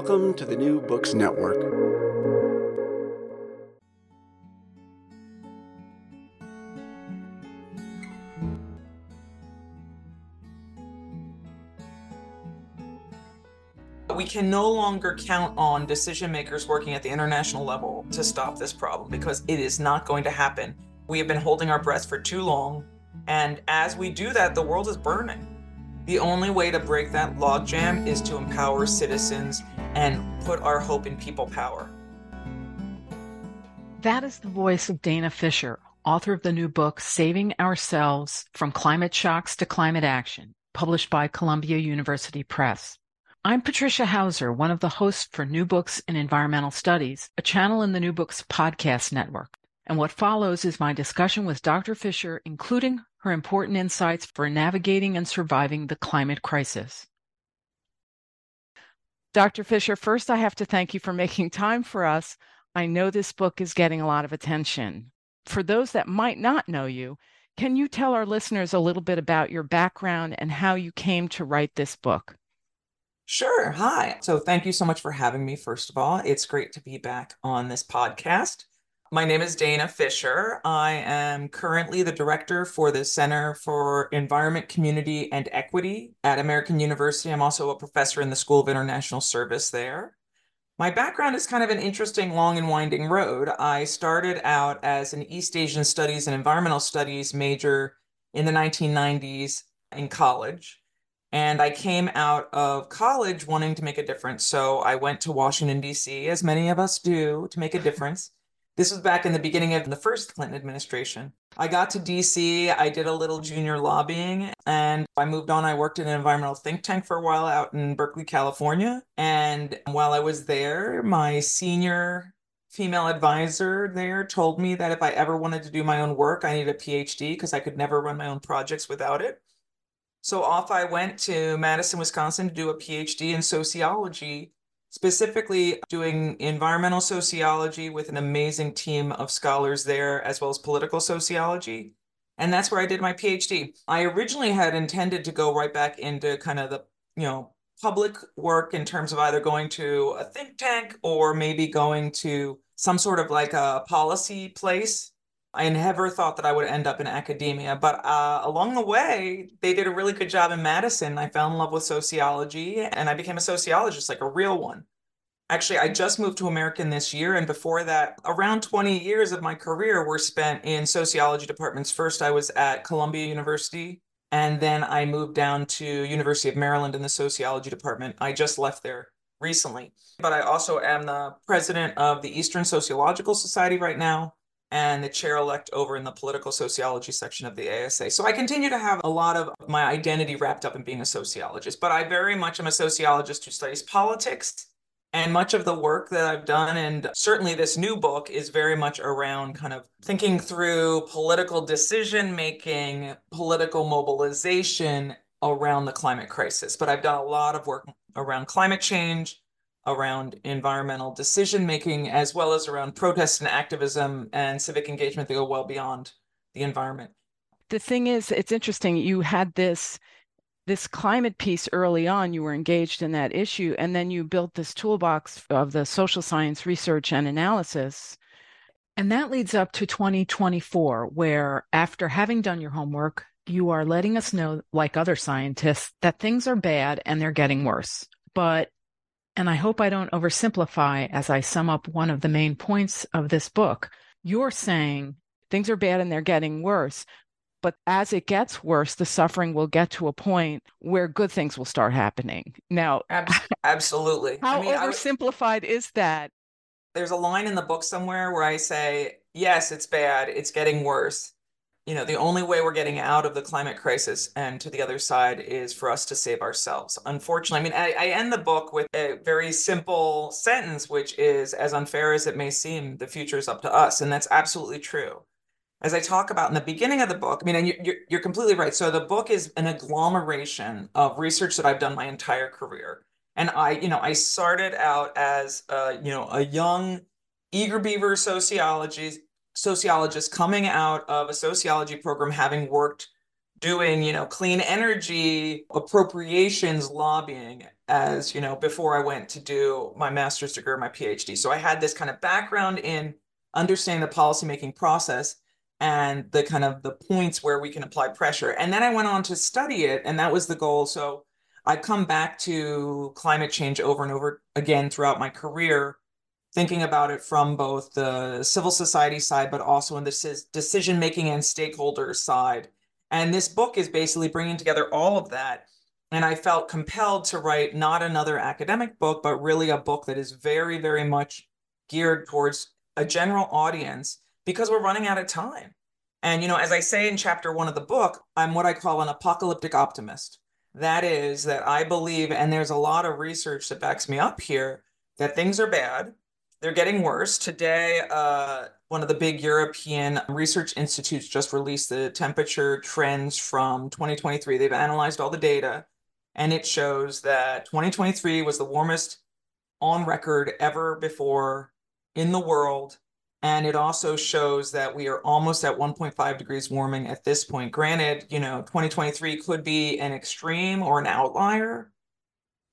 Welcome to the New Books Network. We can no longer count on decision makers working at the international level to stop this problem because it is not going to happen. We have been holding our breath for too long, and as we do that, the world is burning. The only way to break that logjam is to empower citizens and put our hope in people power. That is the voice of Dana Fisher, author of the new book, Saving Ourselves from Climate Shocks to Climate Action, published by Columbia University Press. I'm Patricia Hauser, one of the hosts for New Books in Environmental Studies, a channel in the New Books podcast network. And what follows is my discussion with Dr. Fisher, including her important insights for navigating and surviving the climate crisis. Dr. Fisher, first I have to thank you for making time for us. I know this book is getting a lot of attention. For those that might not know you, can you tell our listeners a little bit about your background and how you came to write this book? Sure. Hi. So, thank you so much for having me, first of all. It's great to be back on this podcast. My name is Dana Fisher. I am currently the director for the Center for Environment, Community, and Equity at American University. I'm also a professor in the School of International Service there. My background is kind of an interesting, long and winding road. I started out as an East Asian Studies and Environmental Studies major in the 1990s in college. And I came out of college wanting to make a difference. So I went to Washington, D.C., as many of us do, to make a difference. This was back in the beginning of the first Clinton administration. I got to DC, I did a little junior lobbying, and I moved on. I worked in an environmental think tank for a while out in Berkeley, California. And while I was there, my senior female advisor there told me that if I ever wanted to do my own work, I needed a PhD because I could never run my own projects without it. So off I went to Madison, Wisconsin to do a PhD in sociology specifically doing environmental sociology with an amazing team of scholars there, as well as political sociology. And that's where I did my PhD. I originally had intended to go right back into kind of the, you know, public work in terms of either going to a think tank or maybe going to some sort of like a policy place I never thought that I would end up in academia, but uh, along the way, they did a really good job in Madison. I fell in love with sociology and I became a sociologist, like a real one. Actually, I just moved to American this year. And before that, around 20 years of my career were spent in sociology departments. First, I was at Columbia University, and then I moved down to University of Maryland in the sociology department. I just left there recently. But I also am the president of the Eastern Sociological Society right now and the chair elect over in the political sociology section of the ASA. So I continue to have a lot of my identity wrapped up in being a sociologist, but I very much am a sociologist who studies politics. And much of the work that I've done, and certainly this new book, is very much around kind of thinking through political decision making, political mobilization around the climate crisis. But I've done a lot of work around climate change, around environmental decision making, as well as around protest and activism and civic engagement that go well beyond the environment. The thing is, it's interesting. You had this this climate piece early on you were engaged in that issue and then you built this toolbox of the social science research and analysis and that leads up to 2024 where after having done your homework you are letting us know like other scientists that things are bad and they're getting worse but and I hope I don't oversimplify as I sum up one of the main points of this book. You're saying things are bad and they're getting worse. But as it gets worse, the suffering will get to a point where good things will start happening. Now, absolutely. How I mean, oversimplified is that? There's a line in the book somewhere where I say, yes, it's bad, it's getting worse. You know, the only way we're getting out of the climate crisis and to the other side is for us to save ourselves. Unfortunately, I mean, I, I end the book with a very simple sentence, which is as unfair as it may seem, the future is up to us. And that's absolutely true as I talk about in the beginning of the book, I mean, and you're, you're completely right. So the book is an agglomeration of research that I've done my entire career. And I, you know, I started out as, a, you know, a young, eager beaver sociology sociologist coming out of a sociology program, having worked doing, you know, clean energy appropriations lobbying as, you know, before I went to do my master's degree my PhD. So I had this kind of background in understanding the policymaking process and the kind of the points where we can apply pressure. And then I went on to study it, and that was the goal. So I come back to climate change over and over again throughout my career, thinking about it from both the civil society side, but also in the decision making and stakeholder side. And this book is basically bringing together all of that. And I felt compelled to write not another academic book, but really a book that is very, very much geared towards a general audience because we're running out of time. And, you know, as I say in chapter one of the book, I'm what I call an apocalyptic optimist. That is, that I believe, and there's a lot of research that backs me up here, that things are bad. They're getting worse. Today, uh, one of the big European research institutes just released the temperature trends from 2023. They've analyzed all the data, and it shows that 2023 was the warmest on record ever before in the world and it also shows that we are almost at 1.5 degrees warming at this point. Granted, you know, 2023 could be an extreme or an outlier,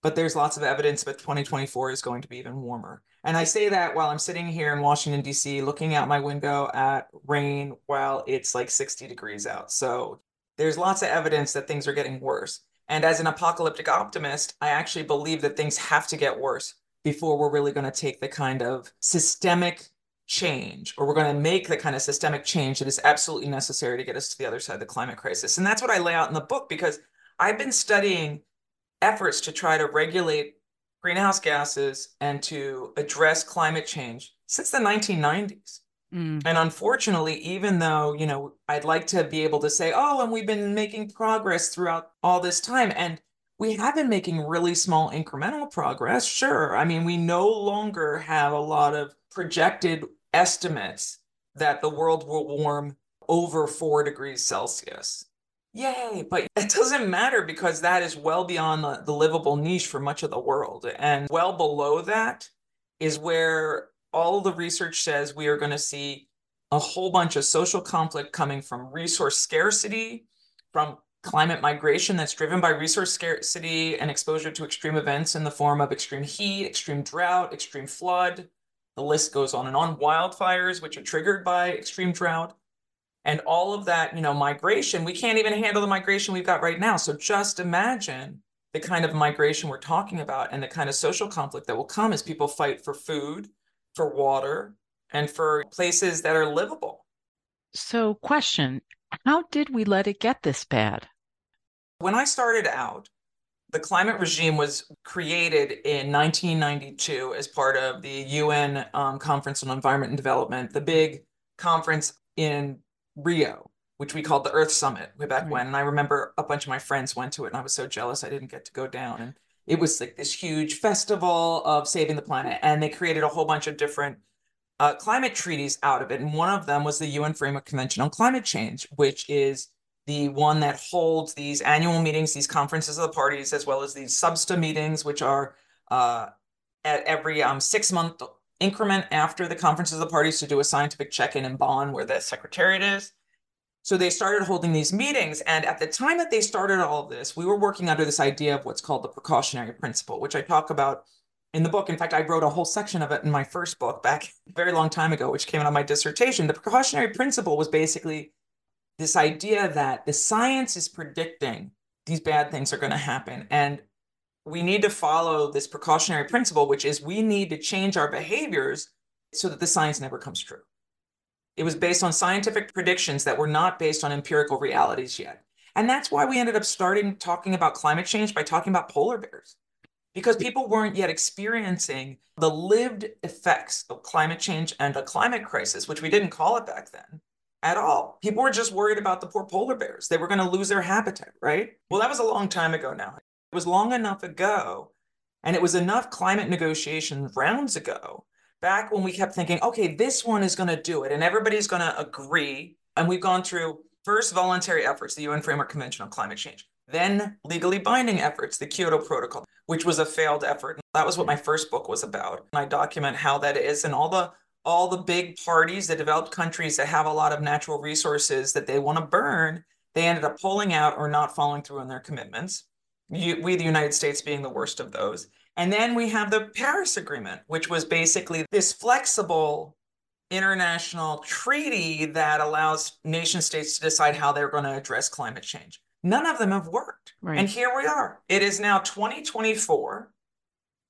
but there's lots of evidence that 2024 is going to be even warmer. And I say that while I'm sitting here in Washington, D.C., looking out my window at rain while it's like 60 degrees out. So there's lots of evidence that things are getting worse. And as an apocalyptic optimist, I actually believe that things have to get worse before we're really going to take the kind of systemic change or we're going to make the kind of systemic change that is absolutely necessary to get us to the other side of the climate crisis. And that's what I lay out in the book because I've been studying efforts to try to regulate greenhouse gases and to address climate change since the 1990s. Mm. And unfortunately, even though, you know, I'd like to be able to say, oh, and we've been making progress throughout all this time. And we have been making really small incremental progress. Sure. I mean, we no longer have a lot of projected estimates that the world will warm over four degrees Celsius. Yay, but it doesn't matter because that is well beyond the, the livable niche for much of the world. And well below that is where all the research says we are going to see a whole bunch of social conflict coming from resource scarcity, from climate migration that's driven by resource scarcity and exposure to extreme events in the form of extreme heat, extreme drought, extreme flood, the list goes on and on. Wildfires, which are triggered by extreme drought, and all of that, you know, migration. We can't even handle the migration we've got right now. So just imagine the kind of migration we're talking about and the kind of social conflict that will come as people fight for food, for water, and for places that are livable. So, question How did we let it get this bad? When I started out, the climate regime was created in 1992 as part of the UN um, Conference on Environment and Development, the big conference in Rio, which we called the Earth Summit way back right. when. And I remember a bunch of my friends went to it, and I was so jealous I didn't get to go down. And it was like this huge festival of saving the planet, and they created a whole bunch of different uh, climate treaties out of it. And one of them was the UN Framework Convention on Climate Change, which is the one that holds these annual meetings, these conferences of the parties, as well as these SBSTA meetings, which are uh, at every um, six month increment after the conferences of the parties to do a scientific check in in Bonn, where the secretariat is. So they started holding these meetings. And at the time that they started all of this, we were working under this idea of what's called the precautionary principle, which I talk about in the book. In fact, I wrote a whole section of it in my first book back a very long time ago, which came out of my dissertation. The precautionary principle was basically this idea that the science is predicting these bad things are going to happen. And we need to follow this precautionary principle, which is we need to change our behaviors so that the science never comes true. It was based on scientific predictions that were not based on empirical realities yet. And that's why we ended up starting talking about climate change by talking about polar bears, because people weren't yet experiencing the lived effects of climate change and a climate crisis, which we didn't call it back then at all. People were just worried about the poor polar bears. They were going to lose their habitat, right? Well, that was a long time ago now. It was long enough ago, and it was enough climate negotiation rounds ago, back when we kept thinking, okay, this one is going to do it, and everybody's going to agree. And we've gone through First, voluntary efforts, the UN Framework Convention on Climate Change. Then, legally binding efforts, the Kyoto Protocol, which was a failed effort. That was what my first book was about. And I document how that is and all the all the big parties, the developed countries that have a lot of natural resources that they want to burn, they ended up pulling out or not following through on their commitments. You, we, the United States, being the worst of those. And then we have the Paris Agreement, which was basically this flexible international treaty that allows nation states to decide how they're going to address climate change. None of them have worked. Right. And here we are. It is now 2024.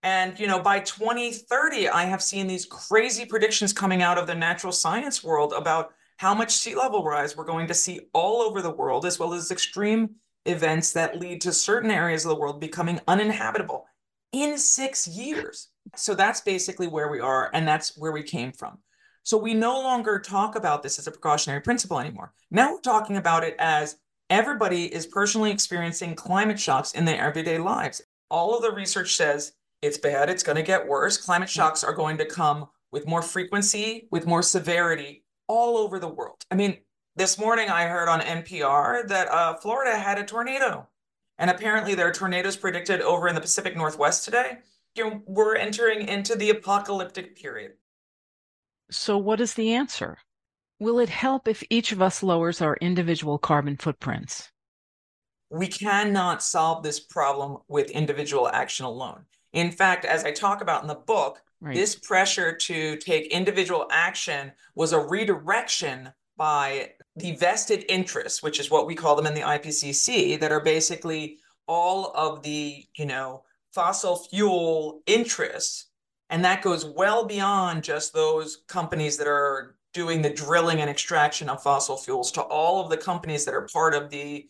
And you know, by 2030, I have seen these crazy predictions coming out of the natural science world about how much sea level rise we're going to see all over the world, as well as extreme events that lead to certain areas of the world becoming uninhabitable in six years. So that's basically where we are, and that's where we came from. So we no longer talk about this as a precautionary principle anymore. Now we're talking about it as everybody is personally experiencing climate shocks in their everyday lives. All of the research says it's bad, it's going to get worse. Climate mm-hmm. shocks are going to come with more frequency, with more severity all over the world. I mean, this morning I heard on NPR that uh, Florida had a tornado. And apparently there are tornadoes predicted over in the Pacific Northwest today. You know, we're entering into the apocalyptic period. So, what is the answer? Will it help if each of us lowers our individual carbon footprints? We cannot solve this problem with individual action alone. In fact, as I talk about in the book, right. this pressure to take individual action was a redirection by the vested interests, which is what we call them in the IPCC, that are basically all of the, you know, fossil fuel interests and that goes well beyond just those companies that are doing the drilling and extraction of fossil fuels to all of the companies that are part of the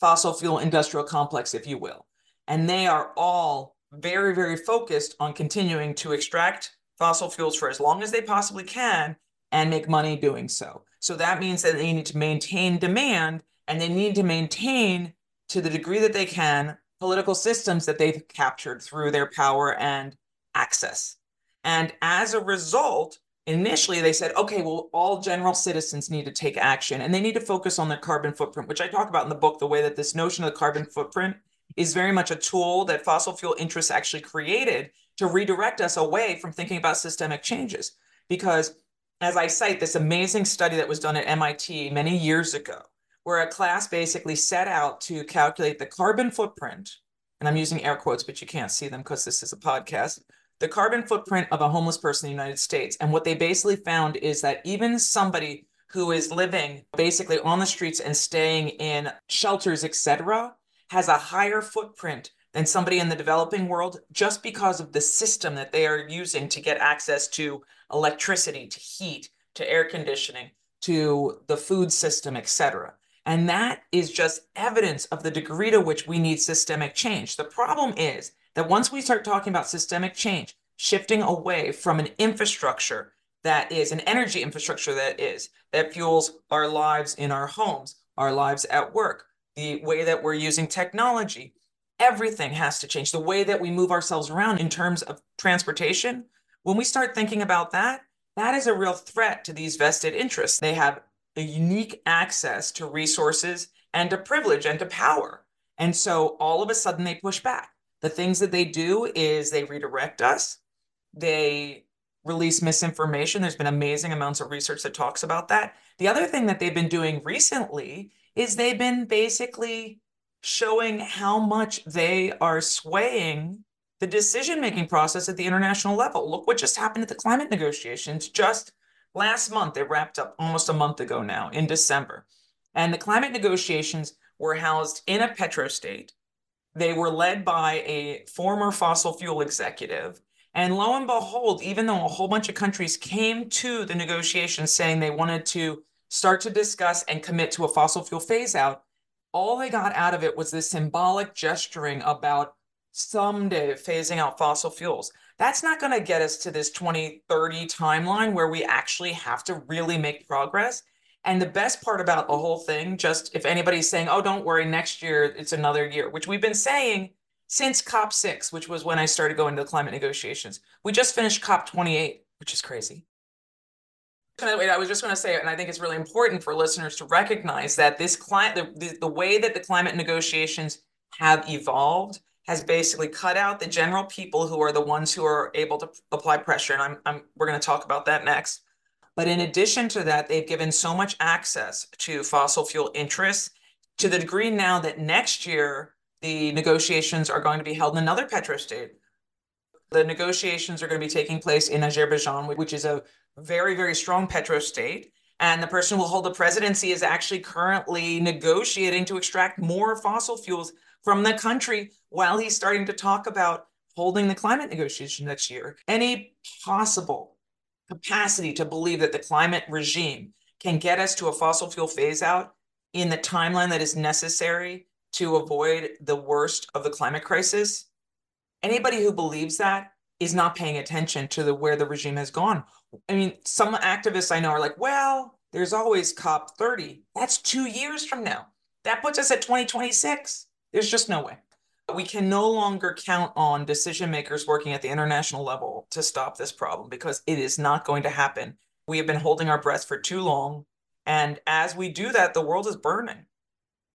fossil fuel industrial complex, if you will. And they are all very, very focused on continuing to extract fossil fuels for as long as they possibly can and make money doing so. So that means that they need to maintain demand and they need to maintain, to the degree that they can, political systems that they've captured through their power and access. And as a result, initially they said, okay, well, all general citizens need to take action and they need to focus on their carbon footprint, which I talk about in the book, the way that this notion of the carbon footprint is very much a tool that fossil fuel interests actually created to redirect us away from thinking about systemic changes. Because as I cite this amazing study that was done at MIT many years ago, where a class basically set out to calculate the carbon footprint, and I'm using air quotes, but you can't see them because this is a podcast, the carbon footprint of a homeless person in the United States. And what they basically found is that even somebody who is living basically on the streets and staying in shelters, etc., has a higher footprint than somebody in the developing world just because of the system that they are using to get access to electricity, to heat, to air conditioning, to the food system, etc. And that is just evidence of the degree to which we need systemic change. The problem is that once we start talking about systemic change, shifting away from an infrastructure that is an energy infrastructure that is that fuels our lives in our homes, our lives at work, the way that we're using technology, everything has to change. The way that we move ourselves around in terms of transportation, when we start thinking about that, that is a real threat to these vested interests. They have a unique access to resources and to privilege and to power. And so all of a sudden they push back. The things that they do is they redirect us, they release misinformation. There's been amazing amounts of research that talks about that. The other thing that they've been doing recently is they've been basically showing how much they are swaying the decision making process at the international level. Look what just happened at the climate negotiations just last month. They wrapped up almost a month ago now in December. And the climate negotiations were housed in a petrostate They were led by a former fossil fuel executive. And lo and behold, even though a whole bunch of countries came to the negotiations saying they wanted to start to discuss and commit to a fossil fuel phase out, all they got out of it was this symbolic gesturing about someday phasing out fossil fuels. That's not going to get us to this 2030 timeline where we actually have to really make progress. And the best part about the whole thing, just if anybody's saying, oh, don't worry, next year it's another year, which we've been saying since COP6, which was when I started going to the climate negotiations. We just finished COP28, which is crazy. I was just going to say, and I think it's really important for listeners to recognize that this climate, the, the, the way that the climate negotiations have evolved has basically cut out the general people who are the ones who are able to apply pressure. And I'm, I'm we're going to talk about that next. But in addition to that, they've given so much access to fossil fuel interests to the degree now that next year the negotiations are going to be held in another petrostate. The negotiations are going to be taking place in Azerbaijan, which is a very, very strong petrostate. And the person who will hold the presidency is actually currently negotiating to extract more fossil fuels from the country while he's starting to talk about holding the climate negotiation next year. Any possible capacity to believe that the climate regime can get us to a fossil fuel phase out in the timeline that is necessary to avoid the worst of the climate crisis. Anybody who believes that is not paying attention to the where the regime has gone. I mean, some activists I know are like, well, there's always COP 30. That's two years from now. That puts us at 2026. There's just no way. We can no longer count on decision makers working at the international level to stop this problem because it is not going to happen. We have been holding our breath for too long. And as we do that, the world is burning.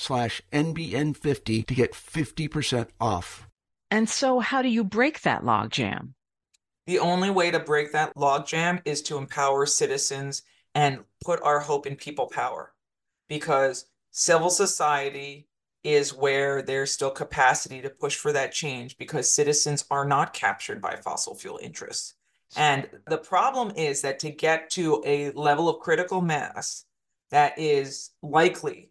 slash NBN50 to get 50% off. And so how do you break that logjam? The only way to break that logjam is to empower citizens and put our hope in people power because civil society is where there's still capacity to push for that change because citizens are not captured by fossil fuel interests. And the problem is that to get to a level of critical mass that is likely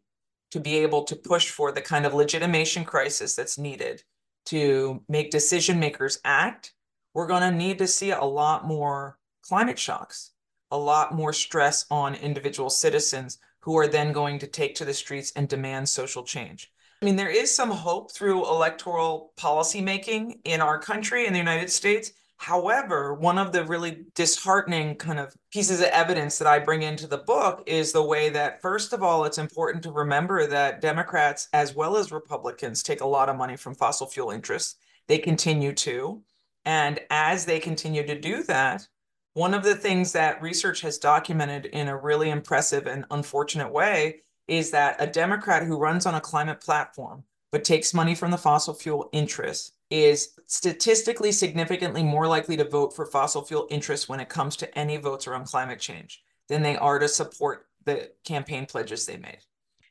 to be able to push for the kind of legitimation crisis that's needed to make decision makers act, we're going to need to see a lot more climate shocks, a lot more stress on individual citizens who are then going to take to the streets and demand social change. I mean, there is some hope through electoral policymaking in our country, in the United States, However, one of the really disheartening kind of pieces of evidence that I bring into the book is the way that, first of all, it's important to remember that Democrats as well as Republicans take a lot of money from fossil fuel interests. They continue to. And as they continue to do that, one of the things that research has documented in a really impressive and unfortunate way is that a Democrat who runs on a climate platform but takes money from the fossil fuel interests is statistically significantly more likely to vote for fossil fuel interests when it comes to any votes around climate change than they are to support the campaign pledges they made.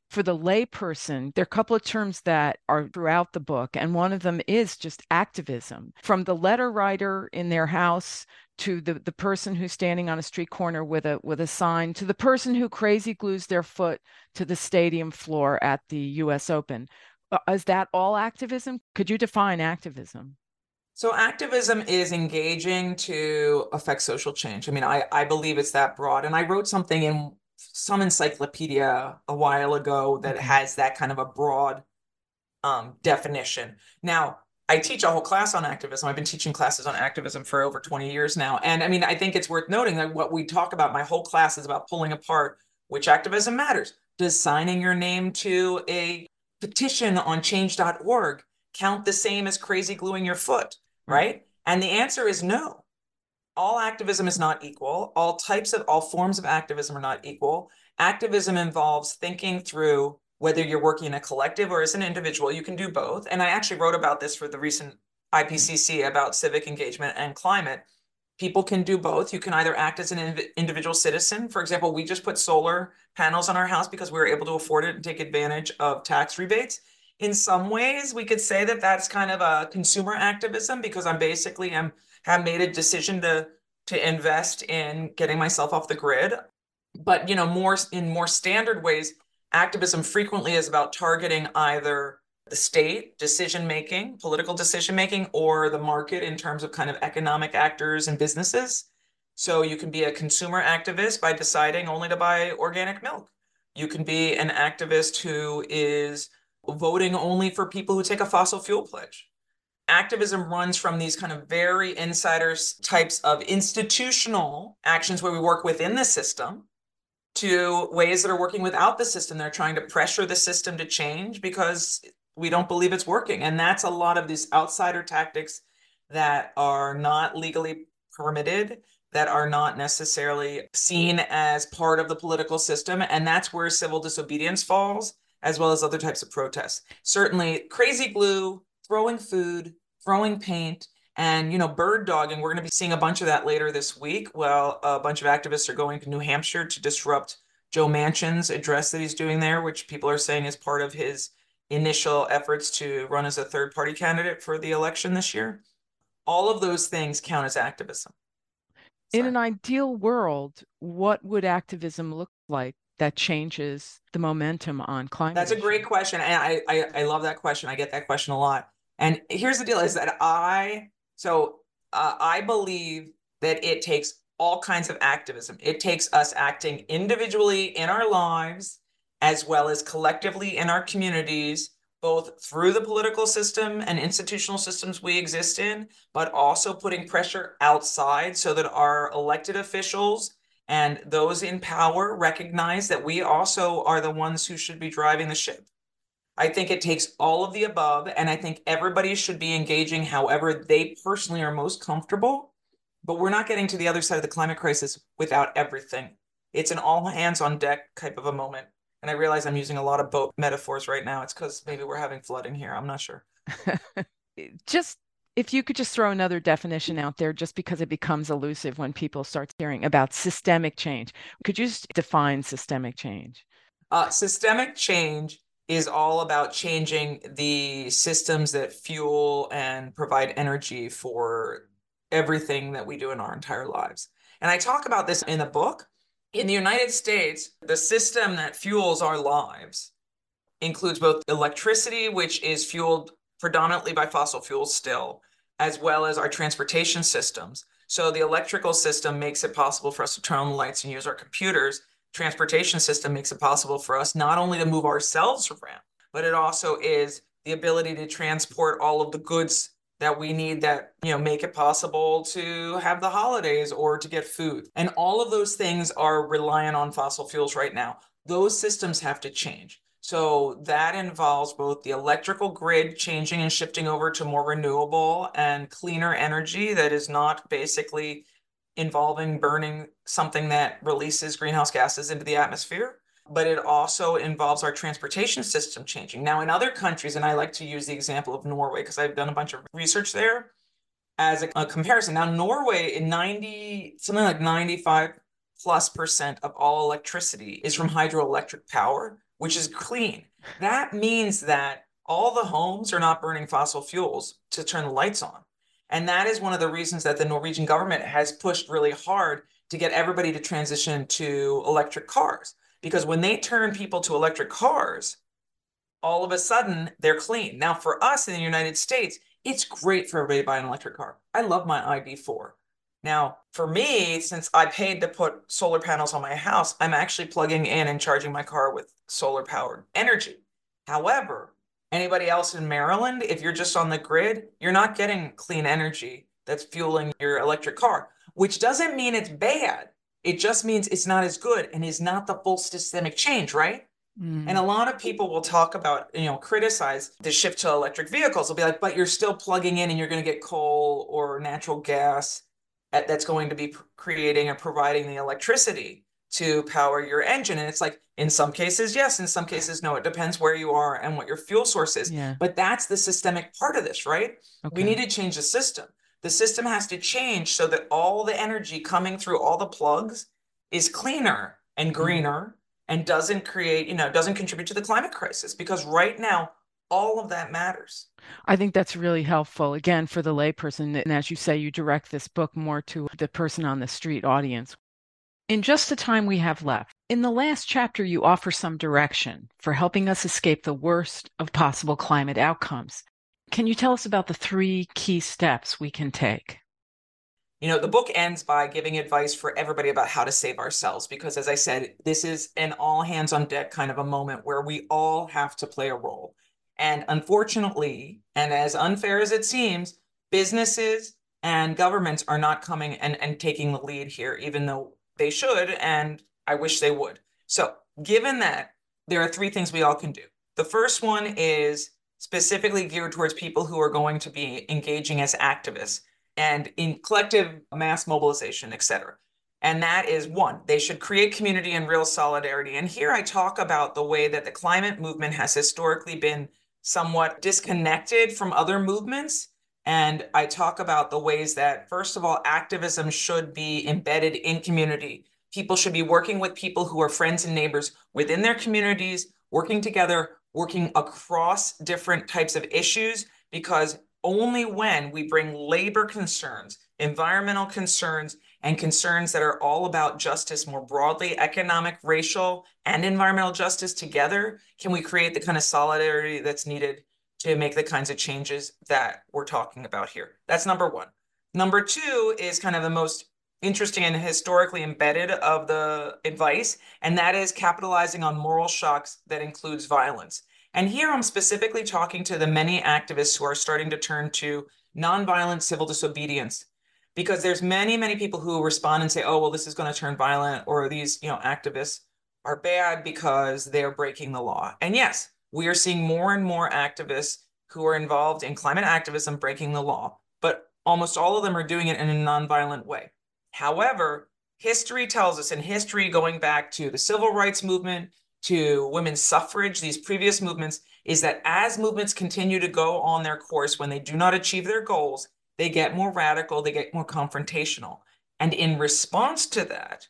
For the layperson, there are a couple of terms that are throughout the book, and one of them is just activism. From the letter writer in their house to the, the person who's standing on a street corner with a with a sign to the person who crazy glues their foot to the stadium floor at the US Open. Uh, is that all activism? Could you define activism? So activism is engaging to affect social change. I mean, I, I believe it's that broad. And I wrote something in some encyclopedia a while ago that has that kind of a broad um, definition. Now, I teach a whole class on activism. I've been teaching classes on activism for over 20 years now. And I mean, I think it's worth noting that what we talk about, my whole class is about pulling apart which activism matters. Does signing your name to a petition on change.org count the same as crazy gluing your foot, hmm. right? And the answer is no. All activism is not equal. All types of, all forms of activism are not equal. Activism involves thinking through whether you're working in a collective or as an individual, you can do both. And I actually wrote about this for the recent IPCC about civic engagement and climate. People can do both. You can either act as an individual citizen. For example, we just put solar panels on our house because we were able to afford it and take advantage of tax rebates. In some ways, we could say that that's kind of a consumer activism because I'm basically am have made a decision to to invest in getting myself off the grid. But you know, more in more standard ways, activism frequently is about targeting either the state decision making, political decision making, or the market in terms of kind of economic actors and businesses. So you can be a consumer activist by deciding only to buy organic milk. You can be an activist who is voting only for people who take a fossil fuel pledge. Activism runs from these kind of very insiders types of institutional actions where we work within the system to ways that are working without the system. They're trying to pressure the system to change because we don't believe it's working. And that's a lot of these outsider tactics that are not legally permitted, that are not necessarily seen as part of the political system. And that's where civil disobedience falls, as well as other types of protests. Certainly, crazy glue, throwing food, throwing paint, and you know bird dogging we're going to be seeing a bunch of that later this week well a bunch of activists are going to new hampshire to disrupt joe manchin's address that he's doing there which people are saying is part of his initial efforts to run as a third party candidate for the election this year. All of those things count as activism. Sorry. In an ideal world, what would activism look like that changes the momentum on climate? That's a great question. And I, I, I love that question. I get that question a lot. And here's the deal is that I, so uh, I believe that it takes all kinds of activism. It takes us acting individually in our lives as well as collectively in our communities, both through the political system and institutional systems we exist in, but also putting pressure outside so that our elected officials and those in power recognize that we also are the ones who should be driving the ship. I think it takes all of the above, and I think everybody should be engaging however they personally are most comfortable. But we're not getting to the other side of the climate crisis without everything. It's an all hands on deck type of a moment. And I realize I'm using a lot of boat metaphors right now. It's because maybe we're having flooding here. I'm not sure. just if you could just throw another definition out there, just because it becomes elusive when people start hearing about systemic change, could you just define systemic change? Uh, systemic change is all about changing the systems that fuel and provide energy for everything that we do in our entire lives. And I talk about this in the book in the United States, the system that fuels our lives includes both electricity, which is fueled predominantly by fossil fuels still, as well as our transportation systems. So the electrical system makes it possible for us to turn on the lights and use our computers. Transportation system makes it possible for us not only to move ourselves around, but it also is the ability to transport all of the goods that we need that you know make it possible to have the holidays or to get food. And all of those things are reliant on fossil fuels right now. Those systems have to change. So that involves both the electrical grid changing and shifting over to more renewable and cleaner energy that is not basically involving burning something that releases greenhouse gases into the atmosphere but it also involves our transportation system changing. Now, in other countries, and I like to use the example of Norway because I've done a bunch of research there as a, a, comparison. Now, Norway, in 90, something like 95 plus percent of all electricity is from hydroelectric power, which is clean. That means that all the homes are not burning fossil fuels to turn the lights on. And that is one of the reasons that the Norwegian government has pushed really hard to get everybody to transition to electric cars because when they turn people to electric cars, all of a sudden they're clean. Now, for us in the United States, it's great for everybody to buy an electric car. I love my ID4. Now, for me, since I paid to put solar panels on my house, I'm actually plugging in and charging my car with solar powered energy. However, Anybody else in Maryland, if you're just on the grid, you're not getting clean energy that's fueling your electric car, which doesn't mean it's bad. It just means it's not as good and is not the full systemic change, right? Mm. And a lot of people will talk about, you know, criticize the shift to electric vehicles. They'll be like, but you're still plugging in and you're going to get coal or natural gas that's going to be creating and providing the electricity to power your engine. And it's like, in some cases, yes. In some cases, no. It depends where you are and what your fuel source is. Yeah. But that's the systemic part of this, right? Okay. We need to change the system. The system has to change so that all the energy coming through all the plugs is cleaner and mm-hmm. greener and doesn't create, you know, doesn't contribute to the climate crisis. Because right now, all of that matters. I think that's really helpful, again, for the layperson. And as you say, you direct this book more to the person on the street audience. In just the time we have left, in the last chapter, you offer some direction for helping us escape the worst of possible climate outcomes. Can you tell us about the three key steps we can take? You know, the book ends by giving advice for everybody about how to save ourselves because, as I said, this is an all hands on deck kind of a moment where we all have to play a role. And unfortunately, and as unfair as it seems, businesses and governments are not coming and, and taking the lead here, even though they should, and I wish they would. So, given that, there are three things we all can do. The first one is specifically geared towards people who are going to be engaging as activists and in collective mass mobilization, et cetera. And that is one, they should create community and real solidarity. And here I talk about the way that the climate movement has historically been somewhat disconnected from other movements and I talk about the ways that, first of all, activism should be embedded in community. People should be working with people who are friends and neighbors within their communities, working together, working across different types of issues, because only when we bring labor concerns, environmental concerns, and concerns that are all about justice more broadly, economic, racial, and environmental justice together, can we create the kind of solidarity that's needed to make the kinds of changes that we're talking about here. That's number one. Number two is kind of the most interesting and historically embedded of the advice, and that is capitalizing on moral shocks that includes violence. And here I'm specifically talking to the many activists who are starting to turn to nonviolent civil disobedience because there's many many people who respond and say oh well this is going to turn violent or these you know activists are bad because they're breaking the law and yes we are seeing more and more activists who are involved in climate activism breaking the law, but almost all of them are doing it in a nonviolent way. However, history tells us, and history going back to the civil rights movement, to women's suffrage, these previous movements, is that as movements continue to go on their course, when they do not achieve their goals, they get more radical, they get more confrontational. And in response to that,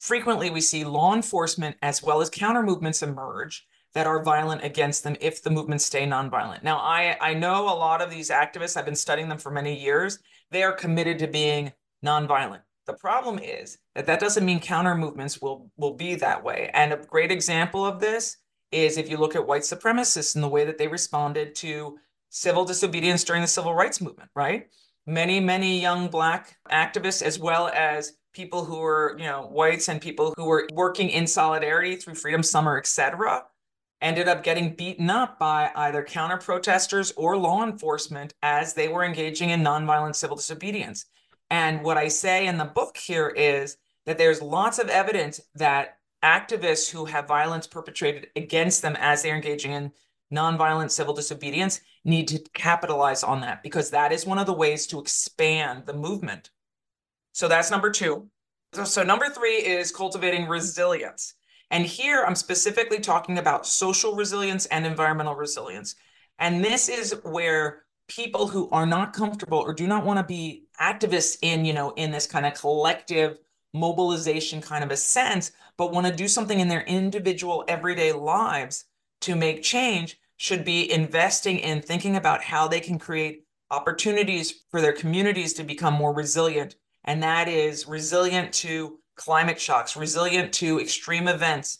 frequently we see law enforcement as well as counter movements emerge that are violent against them if the movements stay nonviolent. Now, I, I know a lot of these activists, I've been studying them for many years, they are committed to being nonviolent. The problem is that that doesn't mean counter movements will, will be that way. And a great example of this is if you look at white supremacists and the way that they responded to civil disobedience during the civil rights movement, right? Many, many young Black activists, as well as people who were, you know, whites and people who were working in solidarity through Freedom Summer, et cetera, ended up getting beaten up by either counter protesters or law enforcement as they were engaging in nonviolent civil disobedience. And what I say in the book here is that there's lots of evidence that activists who have violence perpetrated against them as they're engaging in nonviolent civil disobedience need to capitalize on that because that is one of the ways to expand the movement. So that's number two. So, so number three is cultivating resilience. And here I'm specifically talking about social resilience and environmental resilience. And this is where people who are not comfortable or do not want to be activists in, you know, in this kind of collective mobilization kind of a sense, but want to do something in their individual everyday lives to make change should be investing in thinking about how they can create opportunities for their communities to become more resilient. And that is resilient to climate shocks, resilient to extreme events,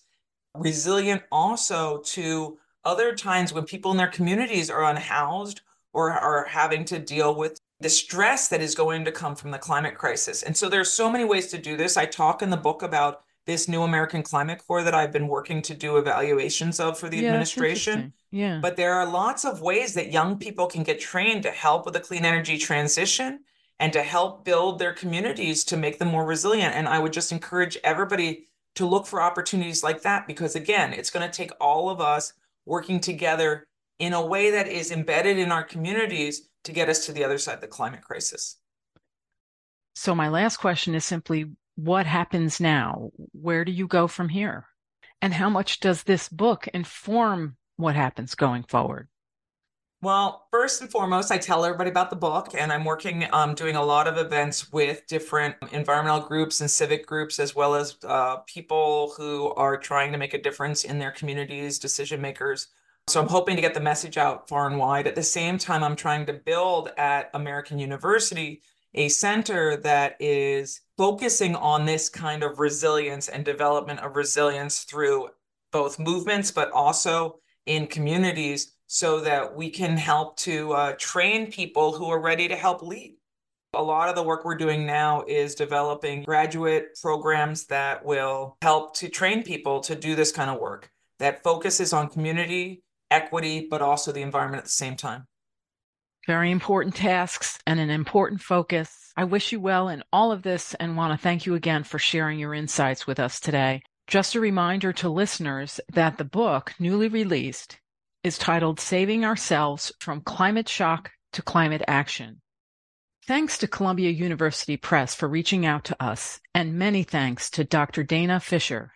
resilient also to other times when people in their communities are unhoused or are having to deal with the stress that is going to come from the climate crisis. And so there's so many ways to do this. I talk in the book about this new American Climate Corps that I've been working to do evaluations of for the Yeah, administration. Yeah. But there are lots of ways that young people can get trained to help with the clean energy transition and to help build their communities to make them more resilient. And I would just encourage everybody to look for opportunities like that because, again, it's going to take all of us working together in a way that is embedded in our communities to get us to the other side of the climate crisis. So my last question is simply what happens now? Where do you go from here? And how much does this book inform what happens going forward? Well, first and foremost, I tell everybody about the book, and I'm working um, doing a lot of events with different environmental groups and civic groups, as well as uh, people who are trying to make a difference in their communities, decision makers. So I'm hoping to get the message out far and wide. At the same time, I'm trying to build at American University a center that is focusing on this kind of resilience and development of resilience through both movements, but also in communities so that we can help to uh, train people who are ready to help lead. A lot of the work we're doing now is developing graduate programs that will help to train people to do this kind of work that focuses on community, equity, but also the environment at the same time. Very important tasks and an important focus. I wish you well in all of this and want to thank you again for sharing your insights with us today. Just a reminder to listeners that the book, newly released, is titled Saving Ourselves from Climate Shock to Climate Action. Thanks to Columbia University Press for reaching out to us, and many thanks to Dr. Dana Fisher,